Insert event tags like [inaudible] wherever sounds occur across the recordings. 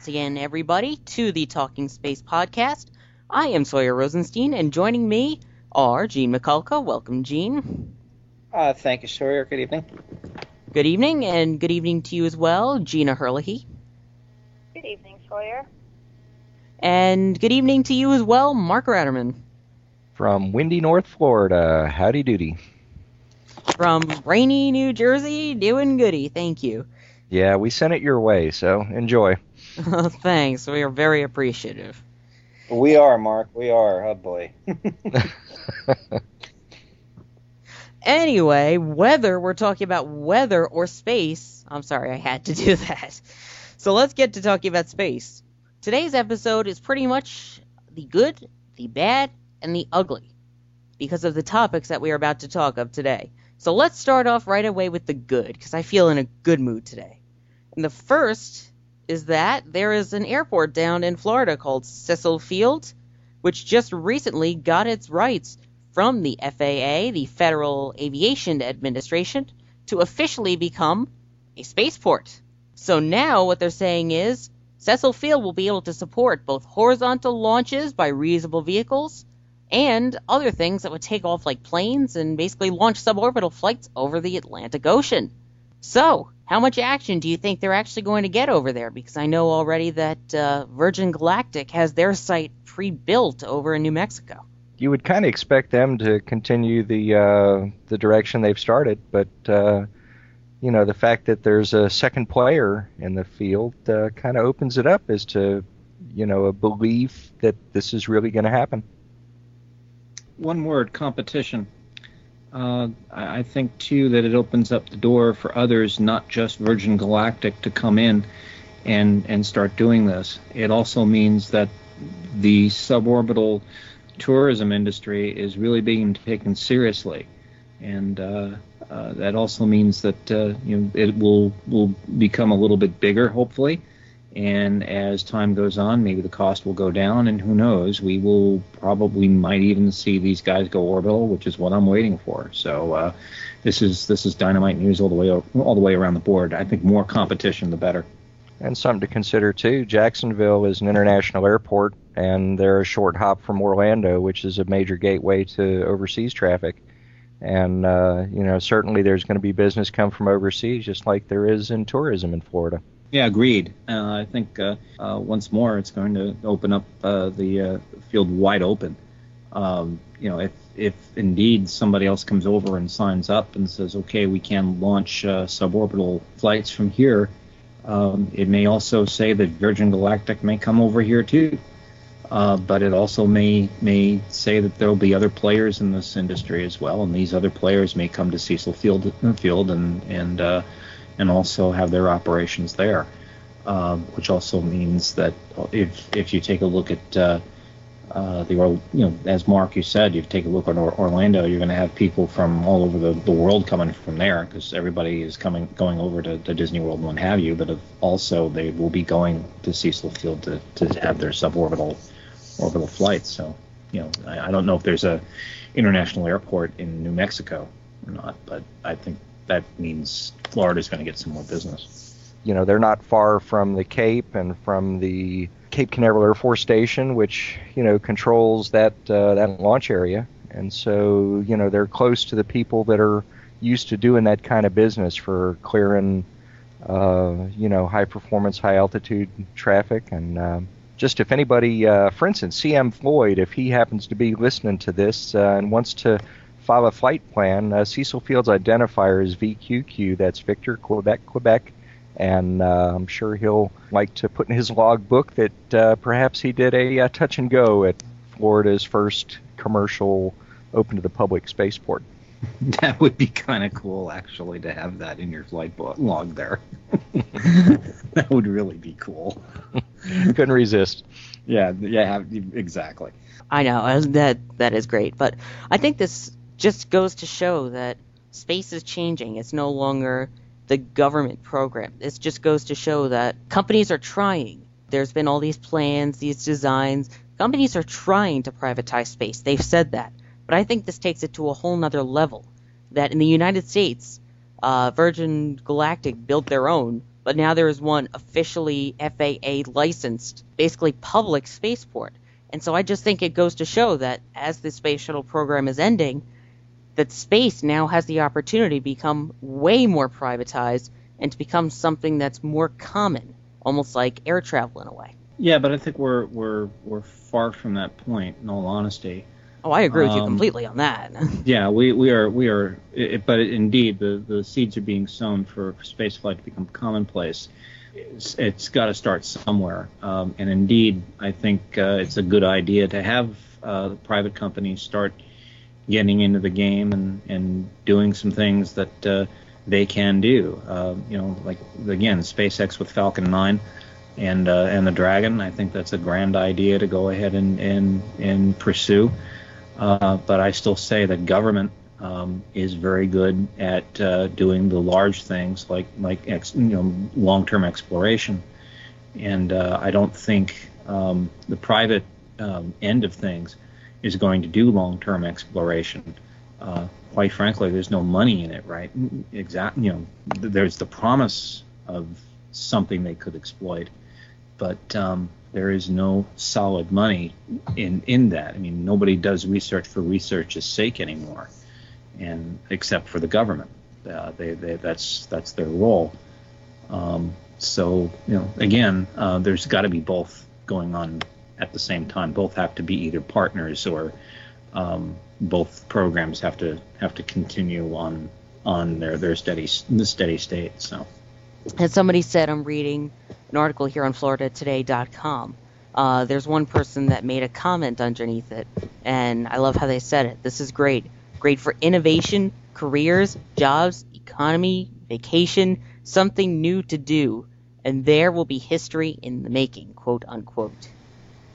once again, everybody, to the Talking Space podcast. I am Sawyer Rosenstein, and joining me are Gene Mikulka. Welcome, Gene. Uh, thank you, Sawyer. Good evening. Good evening, and good evening to you as well, Gina Herlihy. Good evening, Sawyer. And good evening to you as well, Mark Ratterman. From windy North Florida, howdy doody. From rainy New Jersey, doing goody, thank you. Yeah, we sent it your way, so enjoy. [laughs] Thanks, we are very appreciative. We are, Mark. We are. Oh, boy. [laughs] Anyway, whether we're talking about weather or space, I'm sorry, I had to do [laughs] that. So let's get to talking about space. Today's episode is pretty much the good, the bad, and the ugly because of the topics that we are about to talk of today. So let's start off right away with the good because I feel in a good mood today. And the first is that there is an airport down in Florida called Cecil Field, which just recently got its rights from the FAA, the Federal Aviation Administration, to officially become a spaceport. So now what they're saying is Cecil Field will be able to support both horizontal launches by reusable vehicles and other things that would take off like planes and basically launch suborbital flights over the Atlantic Ocean. So, how much action do you think they're actually going to get over there? Because I know already that uh, Virgin Galactic has their site pre-built over in New Mexico. You would kind of expect them to continue the uh, the direction they've started, but uh, you know the fact that there's a second player in the field uh, kind of opens it up as to you know a belief that this is really going to happen. one word competition uh, I think too that it opens up the door for others, not just Virgin Galactic, to come in and and start doing this. It also means that the suborbital tourism industry is really being taken seriously, and uh, uh, that also means that uh, you know it will will become a little bit bigger, hopefully. And as time goes on, maybe the cost will go down, and who knows? We will probably might even see these guys go orbital, which is what I'm waiting for. So uh, this is this is dynamite news all the way all the way around the board. I think more competition, the better. And something to consider too. Jacksonville is an international airport, and they're a short hop from Orlando, which is a major gateway to overseas traffic. And uh, you know, certainly there's going to be business come from overseas, just like there is in tourism in Florida. Yeah, agreed. Uh, I think uh, uh, once more it's going to open up uh, the uh, field wide open. Um, you know, if if indeed somebody else comes over and signs up and says, okay, we can launch uh, suborbital flights from here, um, it may also say that Virgin Galactic may come over here too. But it also may may say that there will be other players in this industry as well, and these other players may come to Cecil Field, Field and and and also have their operations there, um, which also means that if if you take a look at uh, uh, the you know as Mark you said, you take a look at or- Orlando, you're going to have people from all over the, the world coming from there because everybody is coming going over to, to Disney World and what have you, but also they will be going to Cecil Field to, to have their suborbital orbital flights. So you know I, I don't know if there's a international airport in New Mexico or not, but I think that means Florida's going to get some more business. you know they're not far from the Cape and from the Cape Canaveral Air Force Station, which you know controls that uh, that launch area, and so you know they're close to the people that are used to doing that kind of business for clearing uh, you know high performance, high altitude traffic, and um, just if anybody, uh, for instance, CM Floyd, if he happens to be listening to this uh, and wants to file a flight plan, uh, Cecil Field's identifier is VQQ. That's Victor Quebec Quebec, and uh, I'm sure he'll like to put in his logbook that uh, perhaps he did a, uh touch and go at Florida's first commercial open to the public spaceport. [laughs] That would be kind of cool, actually, to have that in your flight bo- log there. [laughs] that would really be cool. [laughs] Couldn't resist. Yeah, yeah, exactly. I know uh, that that is great, but I think this just goes to show that space is changing. It's no longer the government program. This just goes to show that companies are trying. There's been all these plans, these designs. Companies are trying to privatize space. They've said that. But I think this takes it to a whole nother level. That in the United States, uh, Virgin Galactic built their own, but now there is one officially FAA licensed, basically public spaceport. And so I just think it goes to show that as the space shuttle program is ending, that space now has the opportunity to become way more privatized and to become something that's more common, almost like air travel in a way. Yeah, but I think we're we're we're far from that point. In all honesty. Oh, I agree with you Um, completely on that. [laughs] Yeah, we, we are we are, it, but indeed the, the seeds are being sown for spaceflight to become commonplace. It's, it's got to start somewhere, um, and indeed, I think uh, it's a good idea to have uh, the private companies start getting into the game and, and doing some things that uh, they can do. Uh, you know, like again, SpaceX with Falcon 9 and uh, and the Dragon. I think that's a grand idea to go ahead and and, and pursue. Uh, but I still say that government um, is very good at uh, doing the large things like like ex, you know long-term exploration, and uh, I don't think um, the private um, end of things is going to do long-term exploration. Uh, quite frankly, there's no money in it, right? Exactly, you know, there's the promise of something they could exploit, but um, there is no solid money in in that. I mean, nobody does research for research's sake anymore, and except for the government, uh, they, they that's that's their role. Um, so you know, again, uh, there's got to be both going on at the same time. Both have to be either partners or um, both programs have to have to continue on on their their steady the steady state. So. As somebody said, I'm reading an article here on FloridaToday.com. Uh, there's one person that made a comment underneath it, and I love how they said it. This is great. Great for innovation, careers, jobs, economy, vacation, something new to do, and there will be history in the making, quote unquote.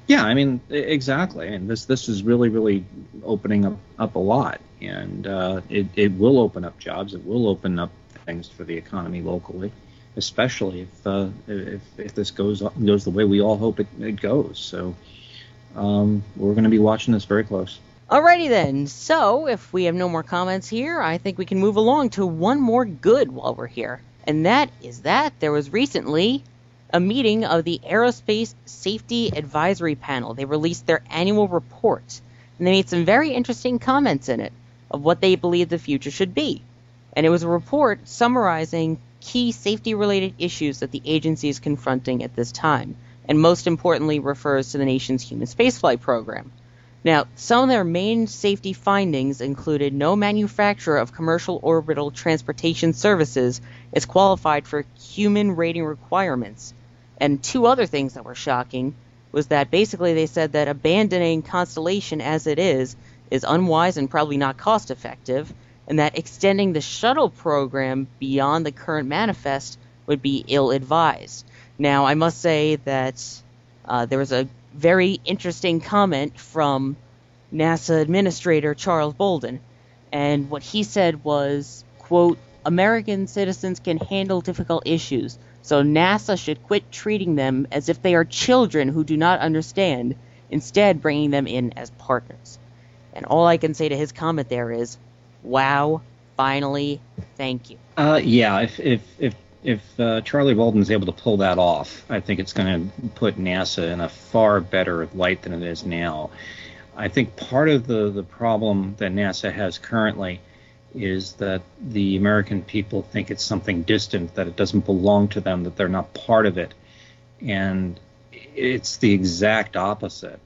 Yeah, I mean exactly, and this this is really really opening up up a lot, and uh, it it will open up jobs. It will open up things for the economy locally, especially if uh, if if this goes goes the way we all hope it, it goes. So um, we're going to be watching this very close. Alrighty then. So, if we have no more comments here, I think we can move along to one more good while we're here. And that is that there was recently a meeting of the Aerospace Safety Advisory Panel. They released their annual report, and they made some very interesting comments in it of what they believe the future should be. And it was a report summarizing key safety related issues that the agency is confronting at this time, and most importantly refers to the nation's human spaceflight program. Now, some of their main safety findings included no manufacturer of commercial orbital transportation services is qualified for human rating requirements. And two other things that were shocking was that basically they said that abandoning Constellation as it is is unwise and probably not cost effective, and that extending the shuttle program beyond the current manifest would be ill advised. Now, I must say that uh, there was a very interesting comment from NASA Administrator Charles Bolden, and what he said was, quote, American citizens can handle difficult issues, so NASA should quit treating them as if they are children who do not understand, instead bringing them in as partners. And all I can say to his comment there is, wow, finally, thank you. Uh, yeah, if if if if uh, Charlie Bolden's able to pull that off, I think it's going to put NASA in a far better light than it is now. I think part of the the problem that NASA has currently is that the American people think it's something distant, that it doesn't belong to them, that they're not part of it, and it's the exact opposite.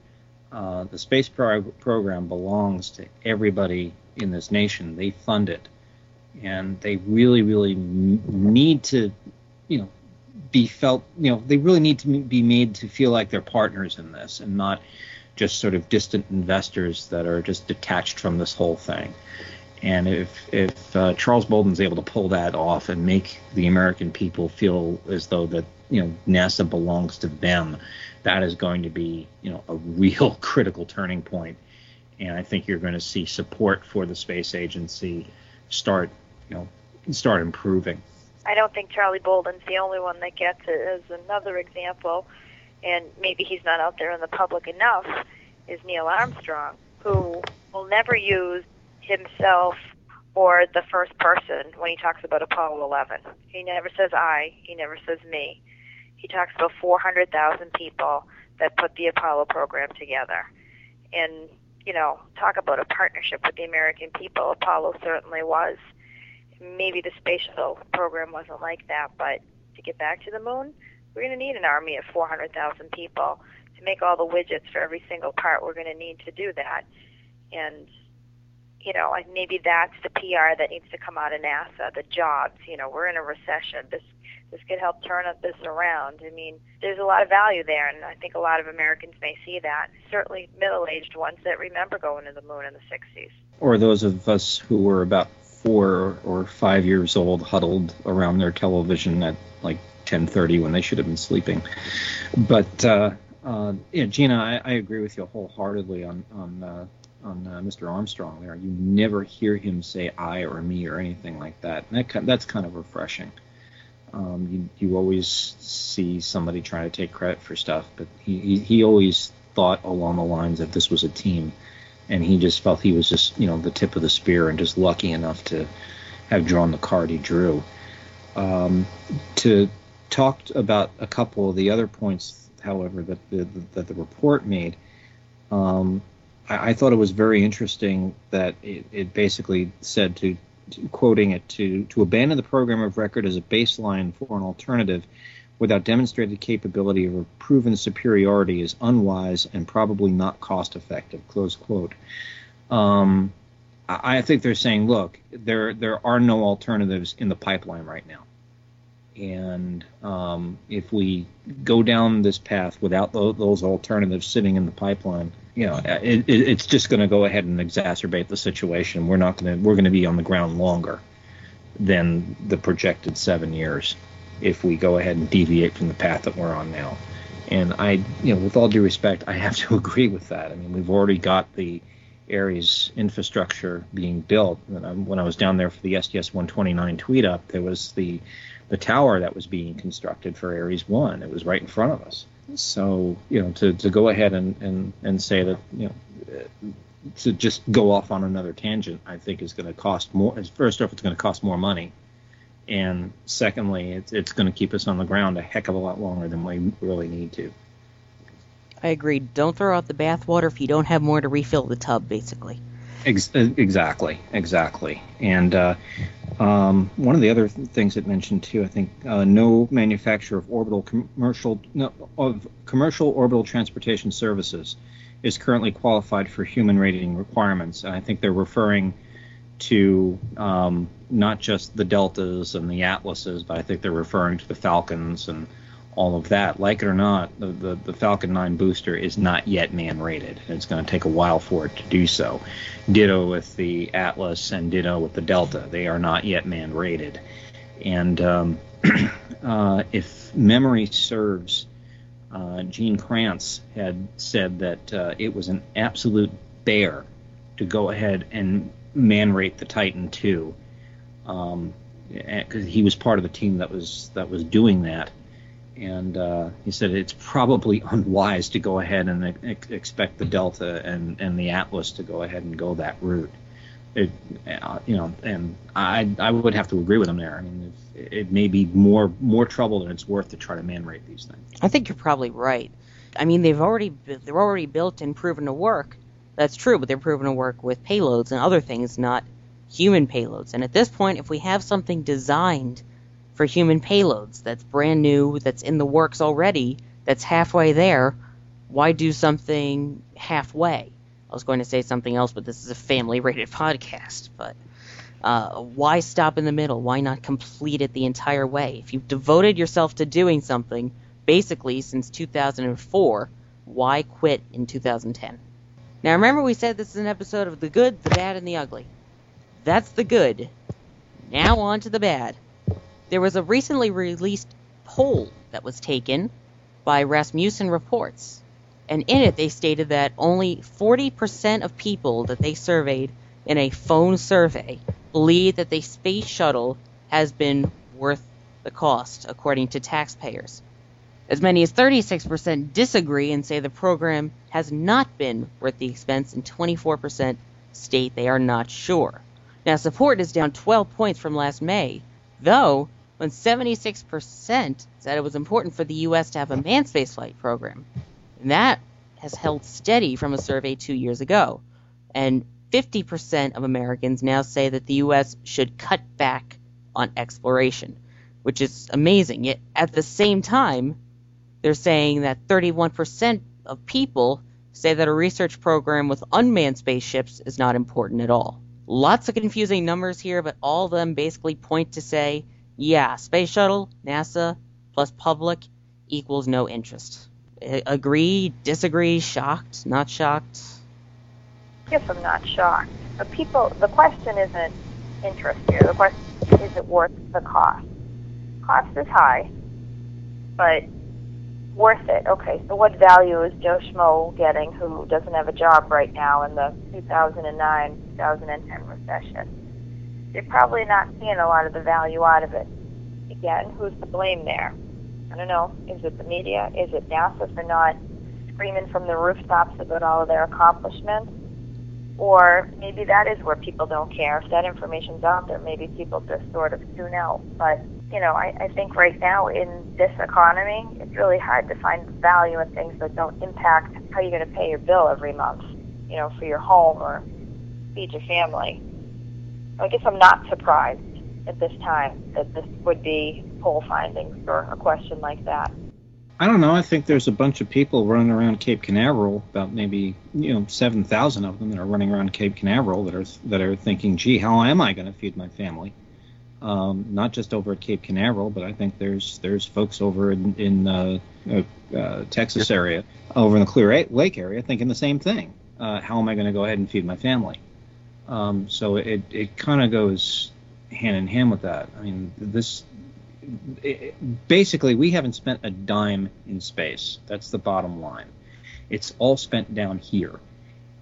Uh, the space pro- program belongs to everybody in this nation. They fund it, and they really, really m- need to, you know, be felt. You know, they really need to be made to feel like they're partners in this, and not just sort of distant investors that are just detached from this whole thing. And if if uh, Charles Bolden's able to pull that off and make the American people feel as though that you know NASA belongs to them, that is going to be you know a real [laughs] critical turning point. And I think you're going to see support for the space agency start you know start improving. I don't think Charlie Bolden's the only one that gets it. As another example, and maybe he's not out there in the public enough, is Neil Armstrong, who will never use himself or the first person when he talks about Apollo 11. He never says I, he never says me. He talks about 400,000 people that put the Apollo program together. And, you know, talk about a partnership with the American people. Apollo certainly was. Maybe the space shuttle program wasn't like that, but to get back to the moon, we're going to need an army of 400,000 people to make all the widgets for every single part. We're going to need to do that. And you know, like maybe that's the PR that needs to come out of NASA, the jobs. You know, we're in a recession. This this could help turn this around. I mean, there's a lot of value there, and I think a lot of Americans may see that. Certainly, middle-aged ones that remember going to the moon in the '60s, or those of us who were about four or five years old, huddled around their television at like 10:30 when they should have been sleeping. But uh, uh, yeah, Gina, I, I agree with you wholeheartedly on on uh, on uh, Mr. Armstrong there. You never hear him say I or me or anything like that. And that that's kind of refreshing. Um, you you always see somebody trying to take credit for stuff, but he, he he always thought along the lines that this was a team, and he just felt he was just you know the tip of the spear and just lucky enough to have drawn the card he drew. Um, to talk about a couple of the other points, however, that the, that the report made. Um, I, I thought it was very interesting that it, it basically said to, to, quoting it to to abandon the program of record as a baseline for an alternative without demonstrated capability or proven superiority is unwise and probably not cost effective. Close quote. Um, I think they're saying, look, there there are no alternatives in the pipeline right now, and um, if we go down this path without those alternatives sitting in the pipeline, you know, it, it, it's just going to go ahead and exacerbate the situation. We're not going to we're going to be on the ground longer than the projected seven years if we go ahead and deviate from the path that we're on now. And I, you know, with all due respect, I have to [laughs] agree with that. I mean, we've already got the Ares infrastructure being built. When I was down there for the STS 129 tweet up, there was the the tower that was being constructed for Ares One. It was right in front of us. So you know, to, to go ahead and, and, and say that you know to just go off on another tangent, I think is going to cost more. First off, it's going to cost more money, and secondly, it's it's going to keep us on the ground a heck of a lot longer than we really need to. I agree. Don't throw out the bathwater if you don't have more to refill the tub, basically. Ex- exactly, exactly. And uh, um, one of the other things it mentioned too, I think, uh, no manufacturer of orbital commercial no, of commercial orbital transportation services is currently qualified for human rating requirements. And I think they're referring to um, not just the deltas and the atlases, but I think they're referring to the falcons and all of that. Like it or not, the, the, the, Falcon 9 booster is not yet man rated. It's going to take a while for it to do so. Ditto with the Atlas and ditto with the Delta. They are not yet man rated. And um, [clears throat] uh, if memory serves, uh, Gene Kranz had said that uh, it was an absolute bear to go ahead and man rate the Titan II. Um, because he was part of the team that was that was doing that and uh, he said it's probably unwise to go ahead and ex- expect the Delta and, and the Atlas to go ahead and go that route. It, uh, you know, and I I would have to agree with him there. I mean, it, it may be more more trouble than it's worth to try to man rate these things. I think you're probably right. I mean, they've already they're already built and proven to work. That's true, but they're proven to work with payloads and other things, not human payloads. And at this point, if we have something designed for human payloads that's brand new, that's in the works already, that's halfway there, why do something halfway? I was going to say something else, but this is a family rated [laughs] podcast. But uh, why stop in the middle? Why not complete it the entire way? If you've devoted yourself to doing something basically since 2004, why quit in 2010? Now remember we said this is an episode of the good, the bad, and the ugly. That's the good. Now on to the bad. There was a recently released poll that was taken by Rasmussen Reports, and in it they stated that only 40% of people that they surveyed in a phone survey believe that the space shuttle has been worth the cost, according to taxpayers. As many as 36% disagree and say the program has not been worth the expense, and 24% state they are not sure. Now, support is down 12 points from last May, though, when 76% said it was important for the U.S. to have a manned spaceflight program. And that has held steady from a survey two years ago. And 50% of Americans now say that the U.S. should cut back on exploration, which is amazing. Yet at the same time, they're saying that 31% of people say that a research program with unmanned spaceships is not important at all. Lots of confusing numbers here, but all of them basically point to say, yeah, space shuttle, NASA, plus public equals no interest. Agree, disagree, shocked, not shocked? guess I'm not shocked. But people, the question isn't interest here. The question is it worth the cost? Cost is high, but worth it. Okay, so what value is Joe Schmo getting who doesn't have a job right now in the 2009 2010 recession? They're probably not seeing a lot of the value out of it. Again, who's to blame there? I don't know. Is it the media? Is it NASA for not screaming from the rooftops about all of their accomplishments? Or maybe that is where people don't care. If that information's out there, maybe people just sort of tune out. But, you know, I, I think right now in this economy, it's really hard to find value in things that don't impact how you're going to pay your bill every month, you know, for your home or feed your family. I guess I'm not surprised at this time that this would be poll findings for a question like that. I don't know. I think there's a bunch of people running around Cape Canaveral, about maybe you know seven thousand of them that are running around Cape Canaveral that are that are thinking, "Gee, how am I going to feed my family?" Um, not just over at Cape Canaveral, but I think there's there's folks over in, in uh, uh, uh, Texas area, over in the Clear Lake area, thinking the same thing. Uh, how am I going to go ahead and feed my family? Um, so it it kind of goes hand in hand with that. I mean, this it, basically we haven't spent a dime in space. That's the bottom line. It's all spent down here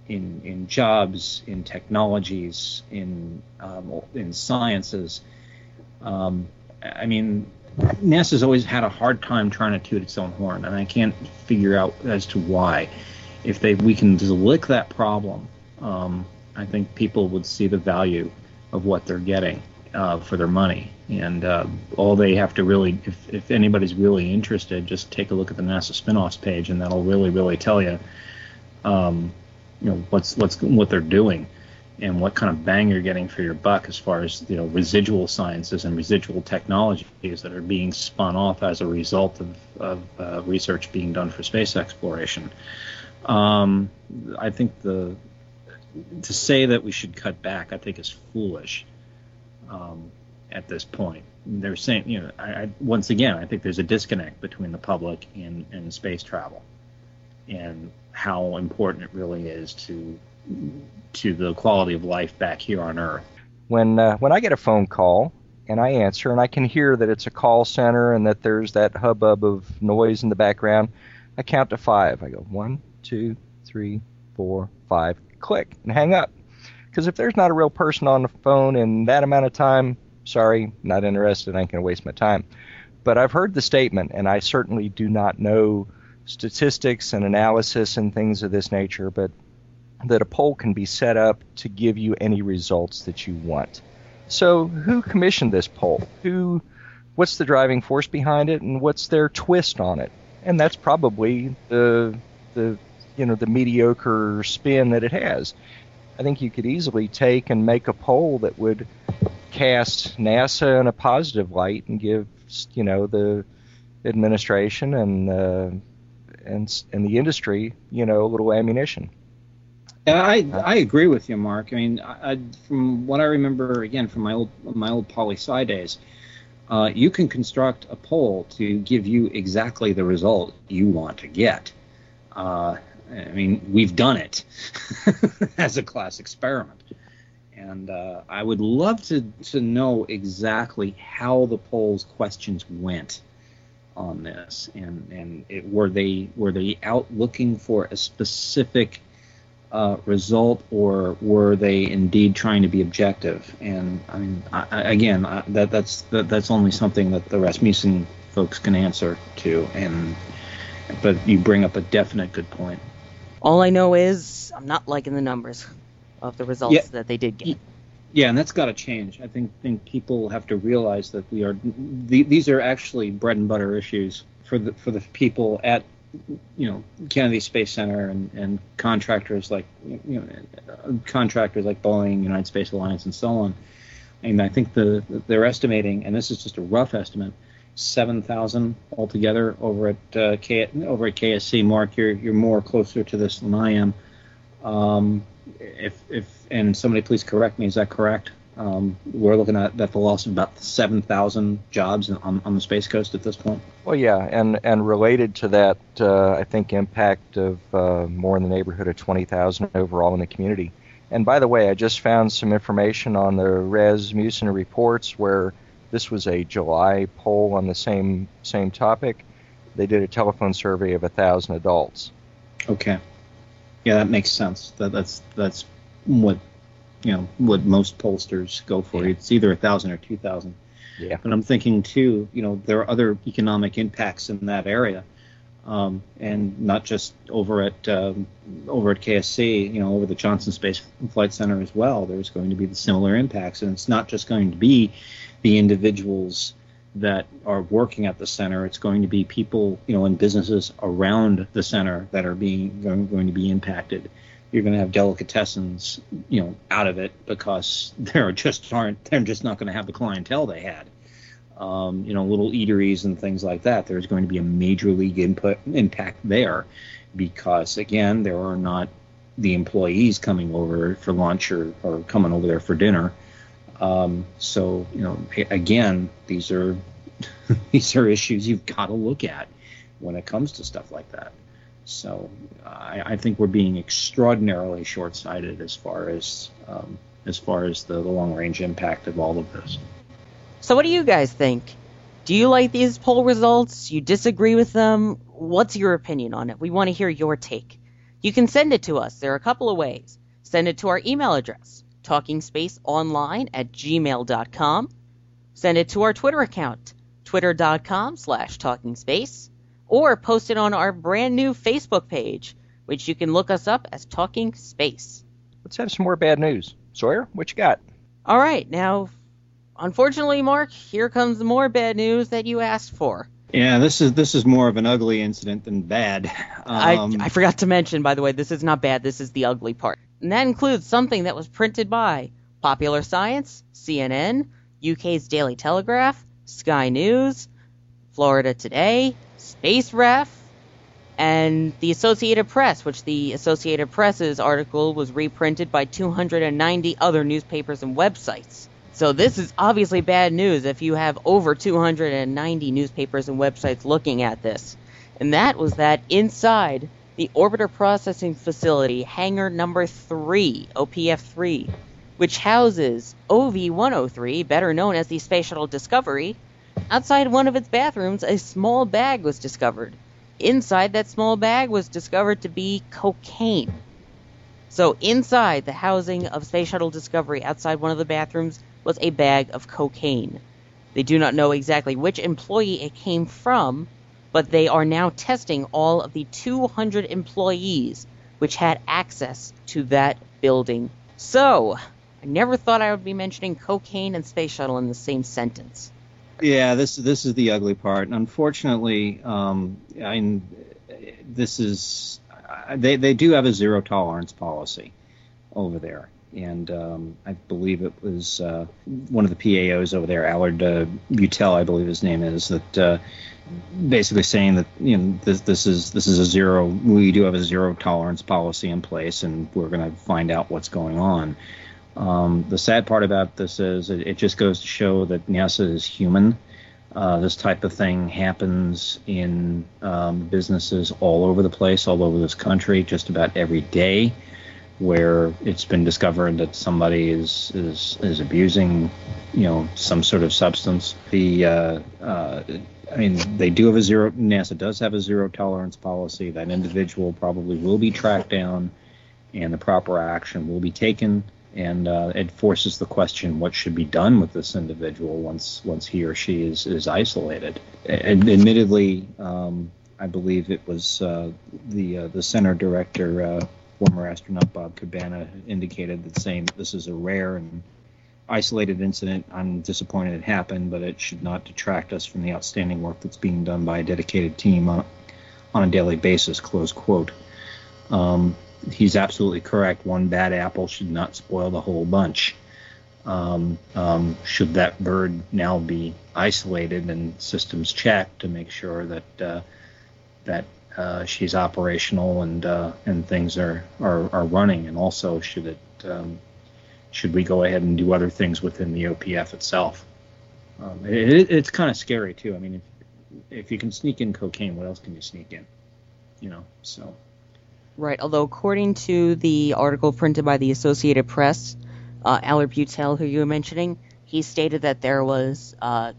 in in jobs, in technologies, in um, in sciences. Um, I mean, NASA's always had a hard time trying to toot its own horn, and I can't figure out as to why. If they we can just lick that problem, um, I think people would see the value of what they're getting uh, for their money. And uh, all they have to really, if, if anybody's really interested, just take a look at the NASA spinoffs page, and that'll really, really tell you, um, you know, what's what's what they're doing, and what kind of bang you're getting for your buck as far as you know residual sciences and residual technologies that are being spun off as a result of, of uh, research being done for space exploration. Um, I think the to say that we should cut back, I think, is foolish um, at this point. They're saying, you know, I, I, once again, I think there's a disconnect between the public and, and space travel, and how important it really is to to the quality of life back here on Earth. When uh, when I get a phone call and I answer and I can hear that it's a call center and that there's that hubbub of noise in the background, I count to five. I go one, two, three, four, five, click, and hang up. Because if there's not a real person on the phone in that amount of time, sorry, not interested. I ain't going to waste my time. But I've heard the statement, and I certainly do not know statistics and analysis and things of this nature, but that a poll can be set up to give you any results that you want. So, who commissioned this poll? Who, what's the driving force behind it, and what's their twist on it? And that's probably the the you know the mediocre spin that it has. I think you could easily take and make a poll that would cast NASA in a positive light and give you know the administration and uh, and and the industry, you know, a little ammunition. Yeah, I I agree with you, Mark. I mean, I, I, from what I remember, again from my old my old poli sci days, uh, you can construct a poll to give you exactly the result you want to get. Uh, I mean, we've done it [laughs] as a class experiment, and uh, I would love to to know exactly how the poll's questions went on this, and and it, were they were they out looking for a specific uh, result, or were they indeed trying to be objective? And I mean, I, again, I, that that's that, that's only something that the Rasmussen folks can answer to. And but you bring up a definite good point. All I know is I'm not liking the numbers of the results Yeah. that they did get. Yeah, and that's got to change. I think think people have to realize that we are the, these are actually bread and butter issues for the for the people at you know Kennedy Space Center and, and contractors like you know contractors like Boeing, United Space Alliance, and so on. And I think the they're estimating, and this is just a rough estimate, seven thousand altogether over at uh, K, over at KSC. Mark, you're you're more closer to this than I am. Um, if if and somebody please correct me, is that correct? Um, we're looking at, at the loss of about seven thousand jobs on, on the space coast at this point. Well, yeah, and and related to that, uh, I think impact of uh, more in the neighborhood of 20,000 overall in the community. And by the way, I just found some information on the Res Rasmussen reports where this was a July poll on the same same topic. They did a telephone survey of a thousand adults. Okay. Yeah, that makes sense. That that's that's what you know what most pollsters go for. Yeah. It's either a thousand or two thousand. Yeah. But I'm thinking too, you know, there are other economic impacts in that area, um, and not just over at um, over at KSC, you know, over the Johnson Space Flight Center as well. There's going to be the similar impacts, and it's not just going to be the individuals that are working at the center. It's going to be people, you know, and businesses around the center that are being going, going to be impacted. You're going to have delicatessens, you know, out of it because [laughs] there just aren't. They're just not going to have the clientele they had. Um, you know, little eateries and things like that. There's going to be a major league input impact there because again, there are not the employees coming over for lunch or, or coming over there for dinner. Um, so you know, again, these are [laughs] these are issues you've got to look at when it comes to stuff like that. So I, I think we're being extraordinarily short-sighted as far as um, as far as the, the long-range impact of all of this. So, what do you guys think? Do you like these poll results? You disagree with them? What's your opinion on it? We want to hear your take. You can send it to us. There are a couple of ways. Send it to our email address, talkingspaceonline at gmail.com. Send it to our Twitter account, twitter.com slash talkingspace. Or post it on our brand new Facebook page, which you can look us up as Talking Space. Let's have some more bad news. Sawyer, what you got? All right, now, unfortunately, Mark, here comes the more bad news that you asked for. Yeah, this is this is more of an ugly incident than bad. Um, I, I forgot to mention, by the way, this is not bad. This is the ugly part. And that includes something that was printed by Popular Science, CNN, UK's Daily Telegraph, Sky News, Florida Today, Space Ref, and the Associated Press, which the Associated Press's article was reprinted by 290 other newspapers and websites. So this is obviously bad news if you have over 290 newspapers and websites looking at this. And that was that inside the Orbiter Processing Facility, hangar number 3, OPF 3, which houses OV 103, better known as the Space Shuttle Discovery, outside one of its bathrooms, a small bag was discovered. Inside that small bag was discovered to be cocaine. So, inside the housing of Space Shuttle Discovery, outside one of the bathrooms, was a bag of cocaine. They do not know exactly which employee it came from, but they are now testing all of the 200 employees which had access to that building. So, I never thought I would be mentioning cocaine and space shuttle in the same sentence. Yeah, this this is the ugly part. And unfortunately, um, I mean, this is they they do have a zero tolerance policy over there, and um, I believe it was uh, one of the PAOs over there, Allard uh, Beutel, I believe his name is, that uh, basically saying that you know this this is this is a zero. We do have a zero tolerance policy in place, and we're going to find out what's going on. Um, the sad part about this is it, it, just goes to show that NASA is human. Uh, this type of thing happens in um, businesses all over the place, all over this country, just about every day, where it's been discovered that somebody is is is abusing, you know, some sort of substance. The uh, uh, I mean, they do have a zero. NASA does have a zero tolerance policy. That individual probably will be tracked down, and the proper action will be taken. And uh, it forces the question: What should be done with this individual once once he or she is is isolated? And admittedly, um, I believe it was uh, the uh, the center director, uh, former astronaut Bob Cabana, indicated that saying this is a rare and isolated incident. I'm disappointed it happened, but it should not detract us from the outstanding work that's being done by a dedicated team on, on a daily basis. Close quote. Um, he's absolutely correct. One bad apple should not spoil the whole bunch. Um, um, should that bird now be isolated and systems checked to make sure that uh, that uh, she's operational and uh, and things are, are, are running, and also should it um, should we go ahead and do other things within the OPF itself? Um, it, it's kind of scary too. I mean, if, if you can sneak in cocaine, what else can you sneak in? You know, so. Right. Although according to the article printed by the Associated Press, uh, Allard Beutel, who you were mentioning, he stated that there was uh,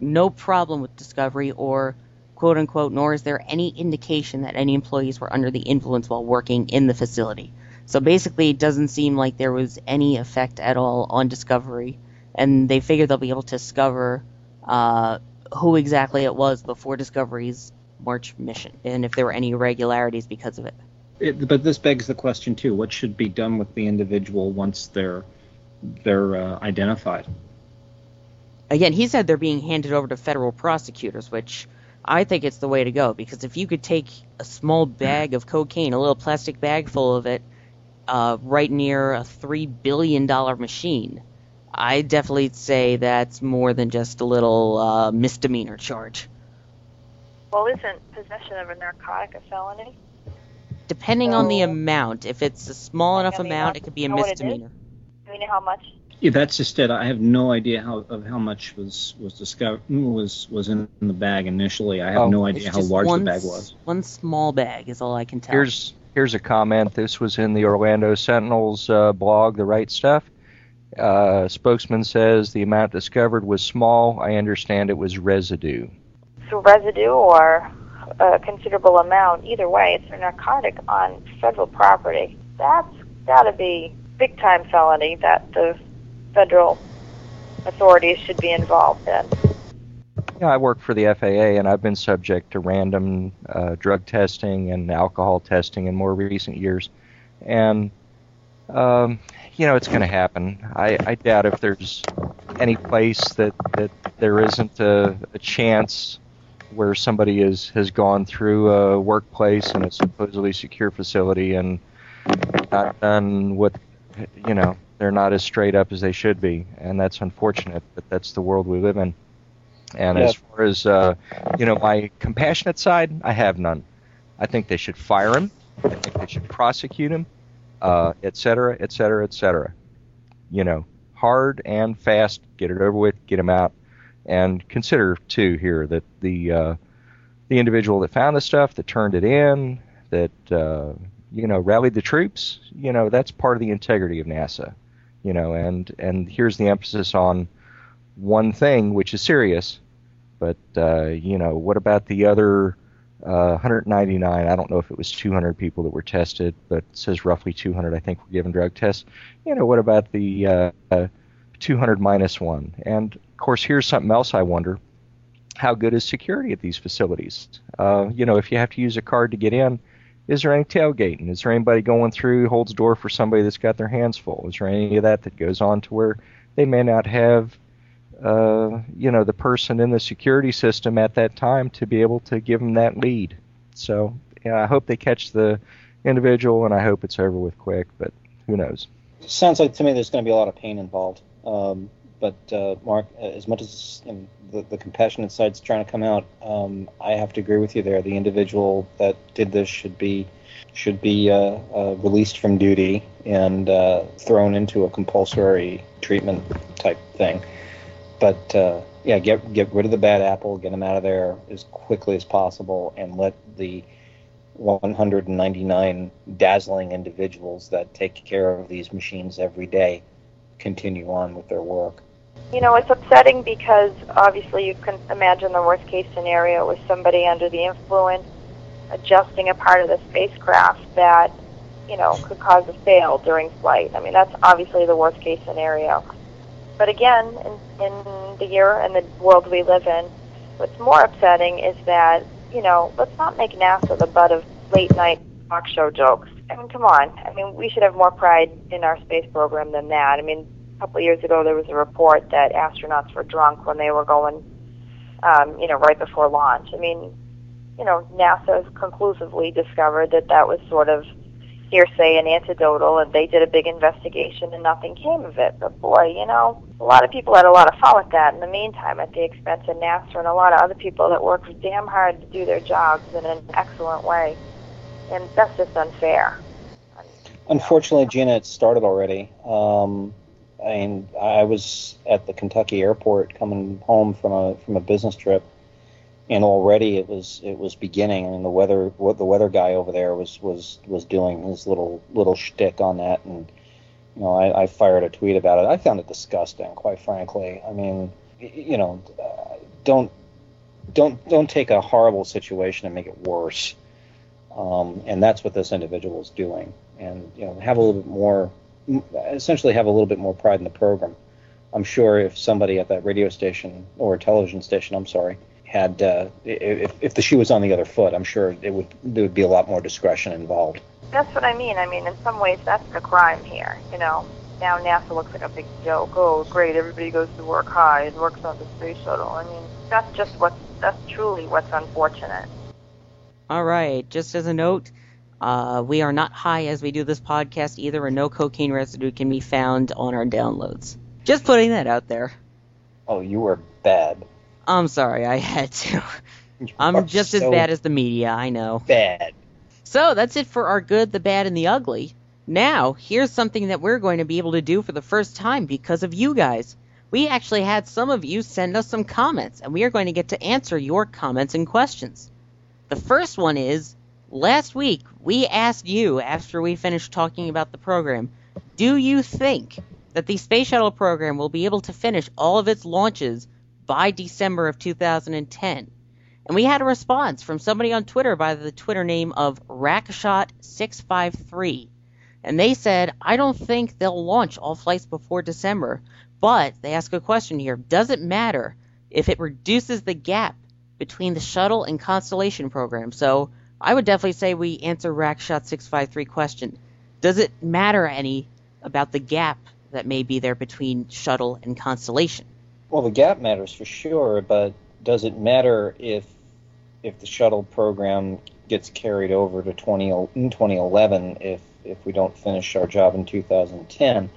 no problem with discovery or quote unquote, nor is there any indication that any employees were under the influence while working in the facility. So basically, it doesn't seem like there was any effect at all on Discovery, and they figure they'll be able to discover uh, who exactly it was before Discovery's March mission, and if there were any irregularities because of it. it but this begs the question too: what should be done with the individual once they're they're uh, identified? Again, he said they're being handed over to federal prosecutors, which I think it's the way to go because if you could take a small bag of cocaine, a little plastic bag full of it, uh, right near a three billion dollar machine, I definitely say that's more than just a little uh, misdemeanor charge. Well, isn't possession of a narcotic a felony? Depending So- on the amount, if it's a small enough I mean, amount, it could be a know what it is? misdemeanor. Do we know how much? Yeah, that's just it. I have no idea how of how much was was discovered was was in the bag initially. I have Oh, no idea how just large the bag was. One small bag is all I can tell. Here's here's a comment. This was in the Orlando Sentinel's uh, blog, The Right Stuff. Uh, spokesman says the amount discovered was small. I understand it was residue. So residue or a considerable amount, either way, it's a narcotic on federal property. That's got to be big time felony that the federal authorities should be involved in. Yeah, I work for the FAA, and I've been subject to random uh, drug testing and alcohol testing in more recent years. And, um, you know, it's going to happen. I, I doubt if there's any place that, that there isn't a, a chance where somebody is, has gone through a workplace in a supposedly secure facility and not done what, you know, they're not as straight up as they should be. And that's unfortunate, but that's the world we live in. And as far as uh, you know, my compassionate side, I have none. I think they should fire him. I think they should prosecute him, uh, et cetera, et cetera, et cetera. You know, hard and fast. Get it over with. Get him out. And consider too here that the uh, the individual that found the stuff, that turned it in, that uh, you know rallied the troops. You know, that's part of the integrity of NASA. You know, and and here's the emphasis on one thing, which is serious. But uh, you know, what about the other uh, 199? I don't know if it was 200 people that were tested, but says roughly 200. I think were given drug tests. You know, what about the uh, uh, 200 minus one? And of course, here's something else I wonder: How good is security at these facilities? Uh, you know, if you have to use a card to get in, is there any tailgating? Is there anybody going through holds door for somebody that's got their hands full? Is there any of that that goes on to where they may not have uh, you know, the person in the security system at that time to be able to give them that lead. So, yeah, I hope they catch the individual, and I hope it's over with quick. But who knows? Sounds like to me there's going to be a lot of pain involved. Um, but uh, Mark, as much as you know, the, the compassionate side's trying to come out, um, I have to agree with you there. The individual that did this should be should be uh, uh, released from duty and uh, thrown into a compulsory treatment type thing. But uh, yeah, get get rid of the bad apple, get them out of there as quickly as possible, and let the 199 dazzling individuals that take care of these machines every day continue on with their work. You know, it's upsetting because obviously you can imagine the worst case scenario with somebody under the influence adjusting a part of the spacecraft that, you know, could cause a fail during flight. I mean, that's obviously the worst case scenario. But again, in, in the year and the world we live in, what's more upsetting is that, you know, let's not make NASA the butt of late night talk show jokes. I mean, come on. I mean, we should have more pride in our space program than that. I mean, a couple of years ago, there was a report that astronauts were drunk when they were going, um, you know, right before launch. I mean, you know, NASA has conclusively discovered that that was sort of hearsay and anecdotal, and they did a big investigation and nothing came of it. But boy, you know, a lot of people had a lot of fun with that in the meantime at the expense of NASA and a lot of other people that worked damn hard to do their jobs in an excellent way. And that's just unfair. Unfortunately, Gina, it started already. Um, I mean, I was at the Kentucky airport coming home from a from a business trip, and already it was it was beginning. I mean, the weather the weather guy over there was was was doing his little little shtick on that, and you know, I, I fired a tweet about it. I found it disgusting, quite frankly. I mean, you know, uh, don't don't don't take a horrible situation and make it worse. Um, and that's what this individual is doing. And you know, have a little bit more, essentially, have a little bit more pride in the program. I'm sure if somebody at that radio station or television station, I'm sorry, had uh, if, if the shoe was on the other foot, I'm sure it would there would be a lot more discretion involved. That's what I mean. I mean, in some ways, that's the crime here. You know, now NASA looks like a big joke. Oh, great, everybody goes to work high and works on the space shuttle. I mean, that's just what that's truly what's unfortunate. All right, just as a note, uh, we are not high as we do this podcast either, and no cocaine residue can be found on our downloads. Just putting that out there. Oh, you were bad. I'm sorry, I had to. [laughs] You I'm just so as bad as the media, I know. bad. So that's it for our good, the bad, and the ugly. Now, here's something that we're going to be able to do for the first time because of you guys. We actually had some of you send us some comments, and we are going to get to answer your comments and questions. The first one is last week we asked you, after we finished talking about the program, do you think that the Space Shuttle program will be able to finish all of its launches by December of 2010? And we had a response from somebody on Twitter by the Twitter name of Racshot653. And they said, I don't think they'll launch all flights before December. But they ask a question here Does it matter if it reduces the gap between the shuttle and constellation program? So I would definitely say we answer Racshot653 question. Does it matter any about the gap that may be there between shuttle and constellation? Well, the gap matters for sure, but does it matter if if the shuttle program gets carried over to 20, in 2011 if if we don't finish our job in 2010?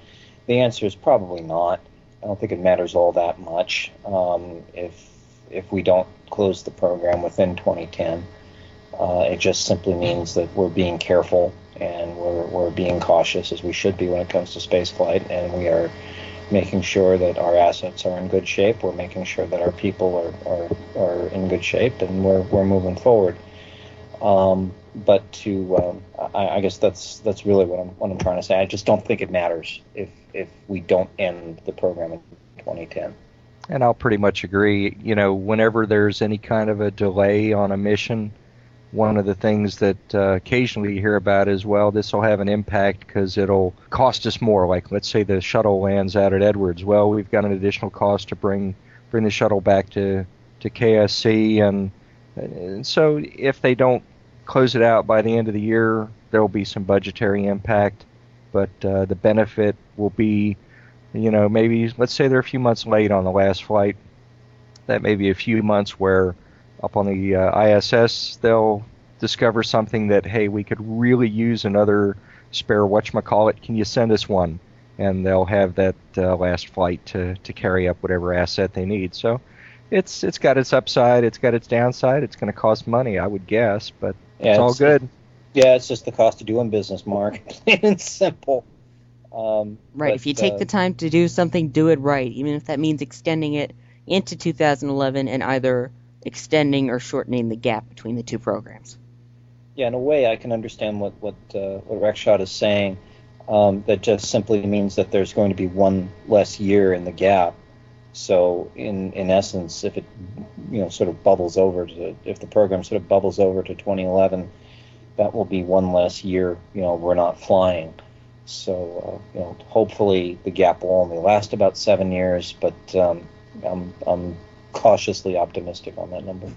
The answer is probably not. I don't think it matters all that much um, if if we don't close the program within 2010. Uh, it just simply means that we're being careful and we're, we're being cautious as we should be when it comes to spaceflight, and we are making sure that our assets are in good shape. We're making sure that our people are, are, are in good shape, and we're, we're moving forward. Um, but to, um, I, I guess that's that's really what I'm what I'm trying to say. I just don't think it matters if if we don't end the program in 2010. And I'll pretty much agree. You know, whenever there's any kind of a delay on a mission, one of the things that uh, occasionally you hear about is, well, this will have an impact because it'll cost us more. Like, let's say the shuttle lands out at Edwards. Well, we've got an additional cost to bring bring the shuttle back to to KSC, and, and so if they don't close it out by the end of the year, there will be some budgetary impact, but uh, the benefit will be, you know, maybe let's say they're a few months late on the last flight. That may be a few months where up on the uh, ISS they'll discover something that hey we could really use another spare whatchamacallit can you send us one and they'll have that uh, last flight to, to carry up whatever asset they need. So it's it's got its upside, it's got its downside. It's going to cost money, I would guess, but Yeah, it's all good. Yeah, it's just the cost of doing business, Mark. [laughs] Plain and simple. Um, Right. but, if you take uh, the time to do something, do it right, even if that means extending it into 2011 and either extending or shortening the gap between the two programs. Yeah, in a way, I can understand what what uh, what Rexshot is saying. Um, that just simply means that there's going to be one less year in the gap. So, in in essence, if it you know sort of bubbles over to if the program sort of bubbles over to 2011, that will be one less year. You know, we're not flying. So, uh, you know, hopefully the gap will only last about seven years. But um, I'm I'm cautiously optimistic on that number.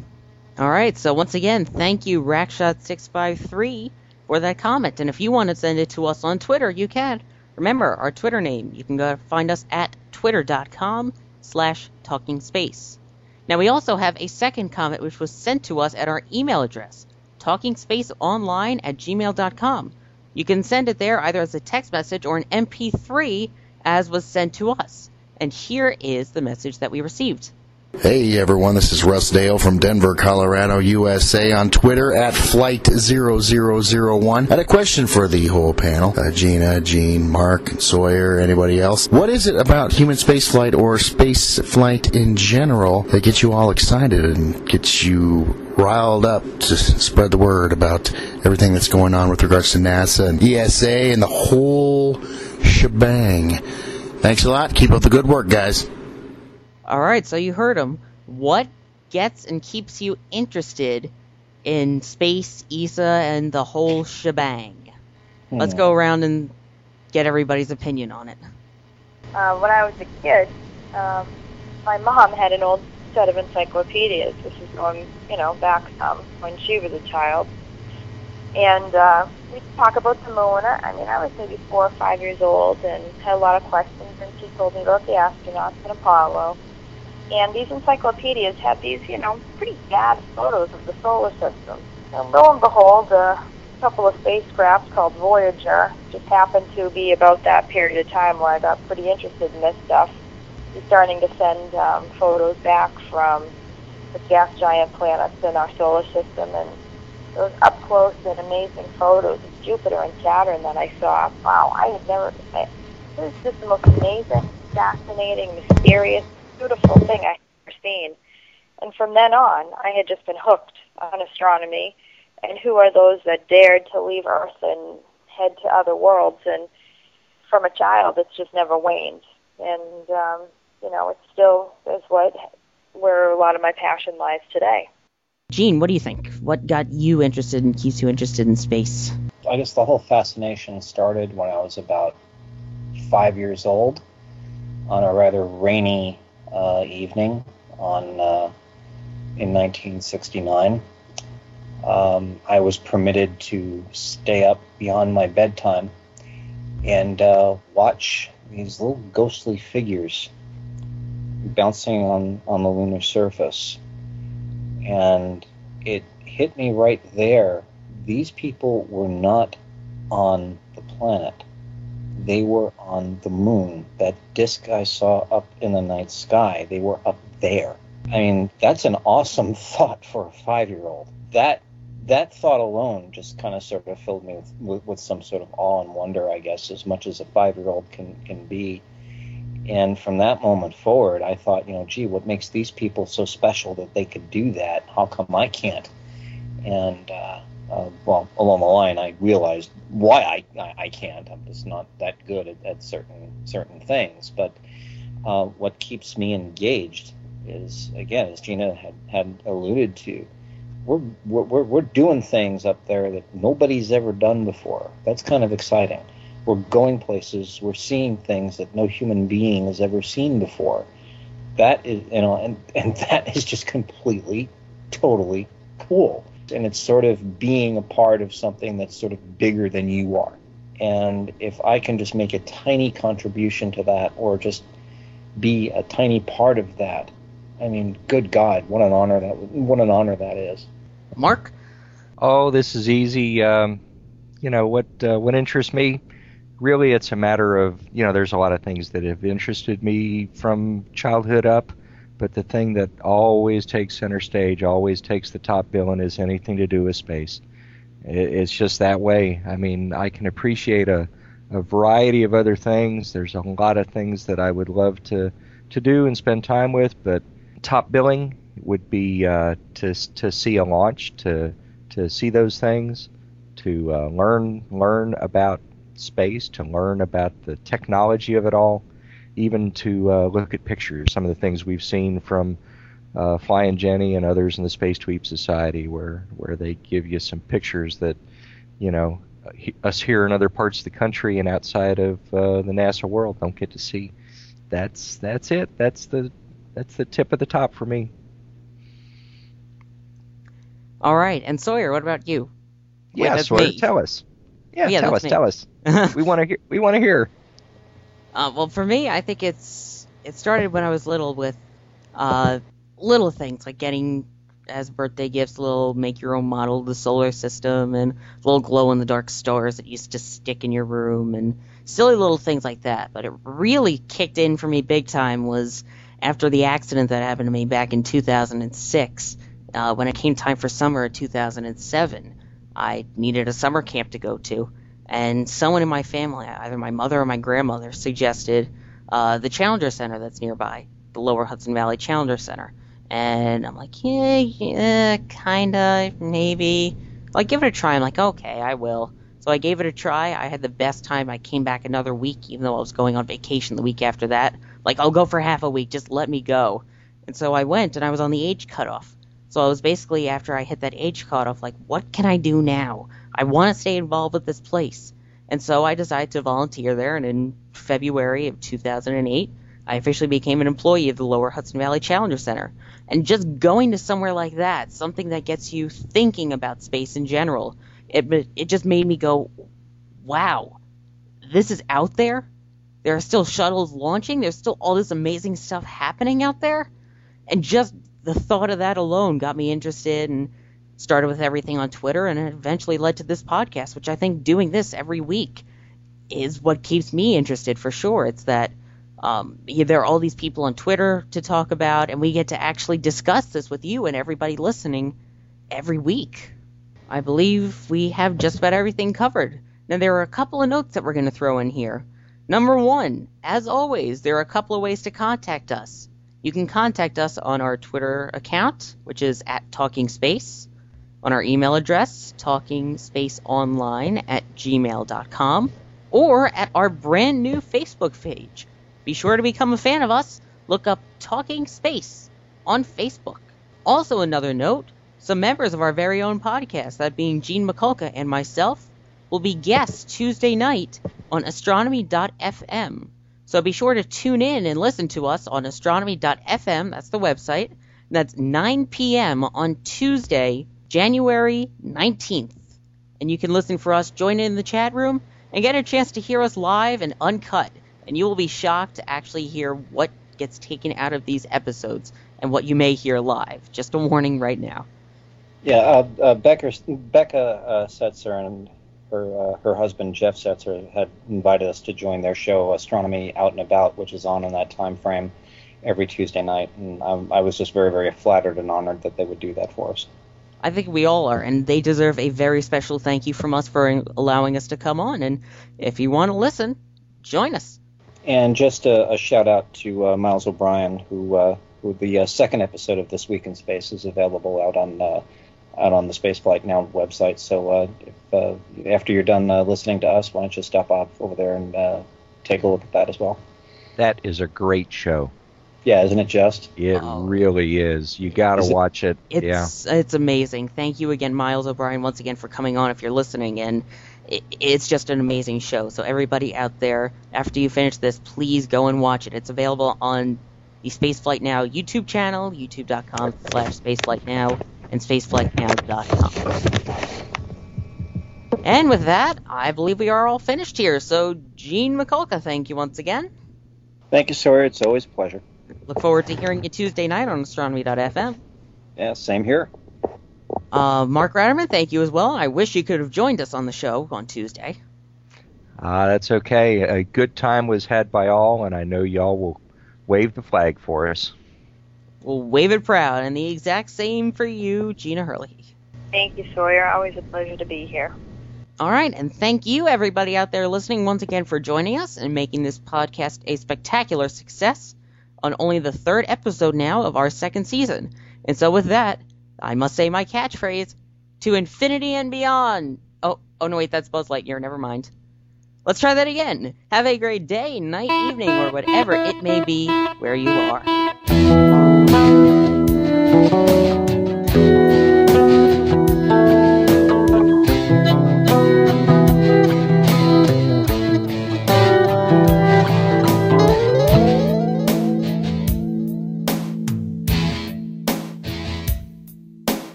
All right. So once again, thank you, Racshot653, for that comment. And if you want to send it to us on Twitter, you can. Remember our Twitter name. You can go find us at twitter.com slash talking space. Now we also have a second comment which was sent to us at our email address, talkingspaceonline at gmail.com. You can send it there either as a text message or an MP3 as was sent to us. And here is the message that we received. Hey everyone, this is Russ Dale from Denver, Colorado, USA on Twitter at Flight0001. I had a question for the whole panel. Uh, Gina, Gene, Mark, Sawyer, anybody else. What is it about human spaceflight or space flight in general that gets you all excited and gets you riled up to spread the word about everything that's going on with regards to NASA and ESA and the whole shebang? Thanks a lot. Keep up the good work, guys. All right, so you heard him. What gets and keeps you interested in space, ESA, and the whole shebang? Let's Hmm. go around and get everybody's opinion on it. uh, when I was a kid, um, my mom had an old set of encyclopedias. This is going, you know, back some when she was a child. And uh, we'd talk about the moon. I mean, I was maybe four or five years old and had a lot of questions. And she told me about the astronauts and Apollo. And these encyclopedias had these, you know, pretty bad photos of the solar system. And lo and behold, a couple of spacecraft called Voyager just happened to be about that period of time where I got pretty interested in this stuff. He's starting to send um, photos back from the gas giant planets in our solar system, and those up close and amazing photos of Jupiter and Saturn that I saw. Wow, I had never. I, it was just the most amazing, fascinating, mysterious, beautiful thing I had ever seen. And from then on, I had just been hooked on astronomy. And who are those that dared to leave Earth and head to other worlds? And from a child, it's just never waned. And um, you know, it still is what where a lot of my passion lies today. Gene, what do you think? What got you interested and keeps you interested in space? I guess the whole fascination started when I was about five years old on a rather rainy uh, evening on uh, in 1969. Um, I was permitted to stay up beyond my bedtime and uh, watch these little ghostly figures bouncing on, on the lunar surface. And it hit me right there. These people were not on the planet. They were on the moon. That disk I saw up in the night sky, they were up there. I mean, that's an awesome [laughs] thought for a five-year-old. That that thought alone just kind of sort of filled me with, with, with some sort of awe and wonder, I guess, as much as a five-year-old can can be. And from that moment forward, I thought, you know, gee, what makes these people so special that they could do that? How come I can't? And uh, uh, well, along the line, I realized why I, I, I can't. I'm just not that good at, at certain certain things. But uh, what keeps me engaged is, again, as Gina had, had alluded to, we're, we're we're doing things up there that nobody's ever done before. That's kind of exciting. We're going places. We're seeing things that no human being has ever seen before. That is, you know, and and [laughs] that is just completely, totally cool and it's sort of being a part of something that's sort of bigger than you are. And if I can just make a tiny contribution to that or just be a tiny part of that, I mean, good God, what an honor that what an honor that is. Mark? Oh, this is easy. Um, you know what? Uh, what interests me? really, it's a matter of you know, there's a lot of things that have interested me from childhood up, but the thing that always takes center stage, always takes the top billing, is anything to do with space. It, it's just that way. I mean, I can appreciate a a variety of other things. There's a lot of things that I would love to to do and spend time with, but top billing would be uh, to to see a launch, to to see those things, to uh, learn learn about space, to learn about the technology of it all, even to uh, look at pictures. Some of the things we've seen from uh, Flying Jenny and others in the Space Tweep Society, where where they give you some pictures that you know us here in other parts of the country and outside of uh, the NASA world don't get to see. That's that's it. That's the that's the tip of the top for me. All right, and Sawyer, what about you? Wait, Yeah, that's Sawyer, me. tell us. Yeah, Yeah, tell us, me. tell us. [laughs] we want to hear. We want to hear. Uh, well, for me, I think it's it started when I was little with uh, little things like getting as birthday gifts little make your own model of the solar system and little glow in the dark stars that used to stick in your room and silly little things like that. But it really kicked in for me big time was after the accident that happened to me back in 2006 uh, when it came time for summer of 2007. I needed a summer camp to go to and someone in my family, either my mother or my grandmother, suggested uh, the Challenger Center that's nearby, the Lower Hudson Valley Challenger Center. And I'm like, yeah, yeah, kinda, maybe. Like, give it a try. I'm like, okay, I will. So I gave it a try. I had the best time. I came back another week, even though I was going on vacation the week after that. Like, I'll go for half a week. Just let me go. And so I went, and I was on the age cutoff. So I was basically, after I hit that age cutoff, like, what can I do now? I want to stay involved with this place. And so I decided to volunteer there, and in February of 2008, I officially became an employee of the Lower Hudson Valley Challenger Center. And just going to somewhere like that, something that gets you thinking about space in general, it, it just made me go, wow, this is out there? There are still shuttles launching? There's still all this amazing stuff happening out there? And just the thought of that alone got me interested and started with everything on Twitter and it eventually led to this podcast, which I think doing this every week is what keeps me interested for sure. It's that um, there are all these people on Twitter to talk about, and we get to actually discuss this with you and everybody listening every week. I believe we have just about everything covered. Now, there are a couple of notes that we're going to throw in here. Number one, as always, there are a couple of ways to contact us. You can contact us on our Twitter account, which is at Talking Space, on our email address, talkingspaceonline at gmail.com, or at our brand new Facebook page. Be sure to become a fan of us. Look up Talking Space on Facebook. Also, another note some members of our very own podcast, that being Gene Mikulka and myself, will be guests Tuesday night on astronomy.fm. So be sure to tune in and listen to us on astronomy.fm. That's the website. That's 9 p.m. on Tuesday, January 19th. And you can listen for us, join in the chat room, and get a chance to hear us live and uncut. And you will be shocked to actually hear what gets taken out of these episodes and what you may hear live. Just a warning right now. Yeah, uh, uh, Becker, Becca uh, Setzer and her uh, her husband Jeff Setzer had invited us to join their show Astronomy Out and About, which is on in that time frame every Tuesday night, and um, I was just very very flattered and honored that they would do that for us. I think we all are, and they deserve a very special thank you from us for allowing us to come on. And if you want to listen, join us. And just a, a shout out to uh, Miles O'Brien, who uh, who the uh, second episode of This Week in Space is available out on uh, out on the Spaceflight Now website. So uh, if, uh, after you're done uh, listening to us, why don't you stop off over there and uh, take a look at that as well? That is a great show. Yeah, isn't it just? It Oh. really is. You got to Is it- watch it. It's yeah. it's amazing. Thank you again, Miles O'Brien, once again for coming on. If you're listening, and it, it's just an amazing show. So everybody out there, after you finish this, please go and watch it. It's available on the Spaceflight Now YouTube channel, youtube.com/slash Spaceflight Now, and spaceflightnow.com. And with that, I believe we are all finished here. So, Gene Mikulka, thank you once again. Thank you, Sawyer. It's always a pleasure. Look forward to hearing you Tuesday night on astronomy.fm. Yeah, same here. Uh, Mark Ratterman, thank you as well. I wish you could have joined us on the show on Tuesday. Ah, that's okay. A good time was had by all, and I know y'all will wave the flag for us. We'll wave it proud, and the exact same for you, Gina Herlihy. Thank you, Sawyer. Always a pleasure to be here. All right, and thank you, everybody out there listening, once again for joining us and making this podcast a spectacular success on only the third episode now of our second season. And so, with that, I must say my catchphrase to infinity and beyond. Oh, oh no, wait, that's Buzz Lightyear. Never mind. Let's try that again. Have a great day, night, evening, or whatever it may be where you are. Thank you.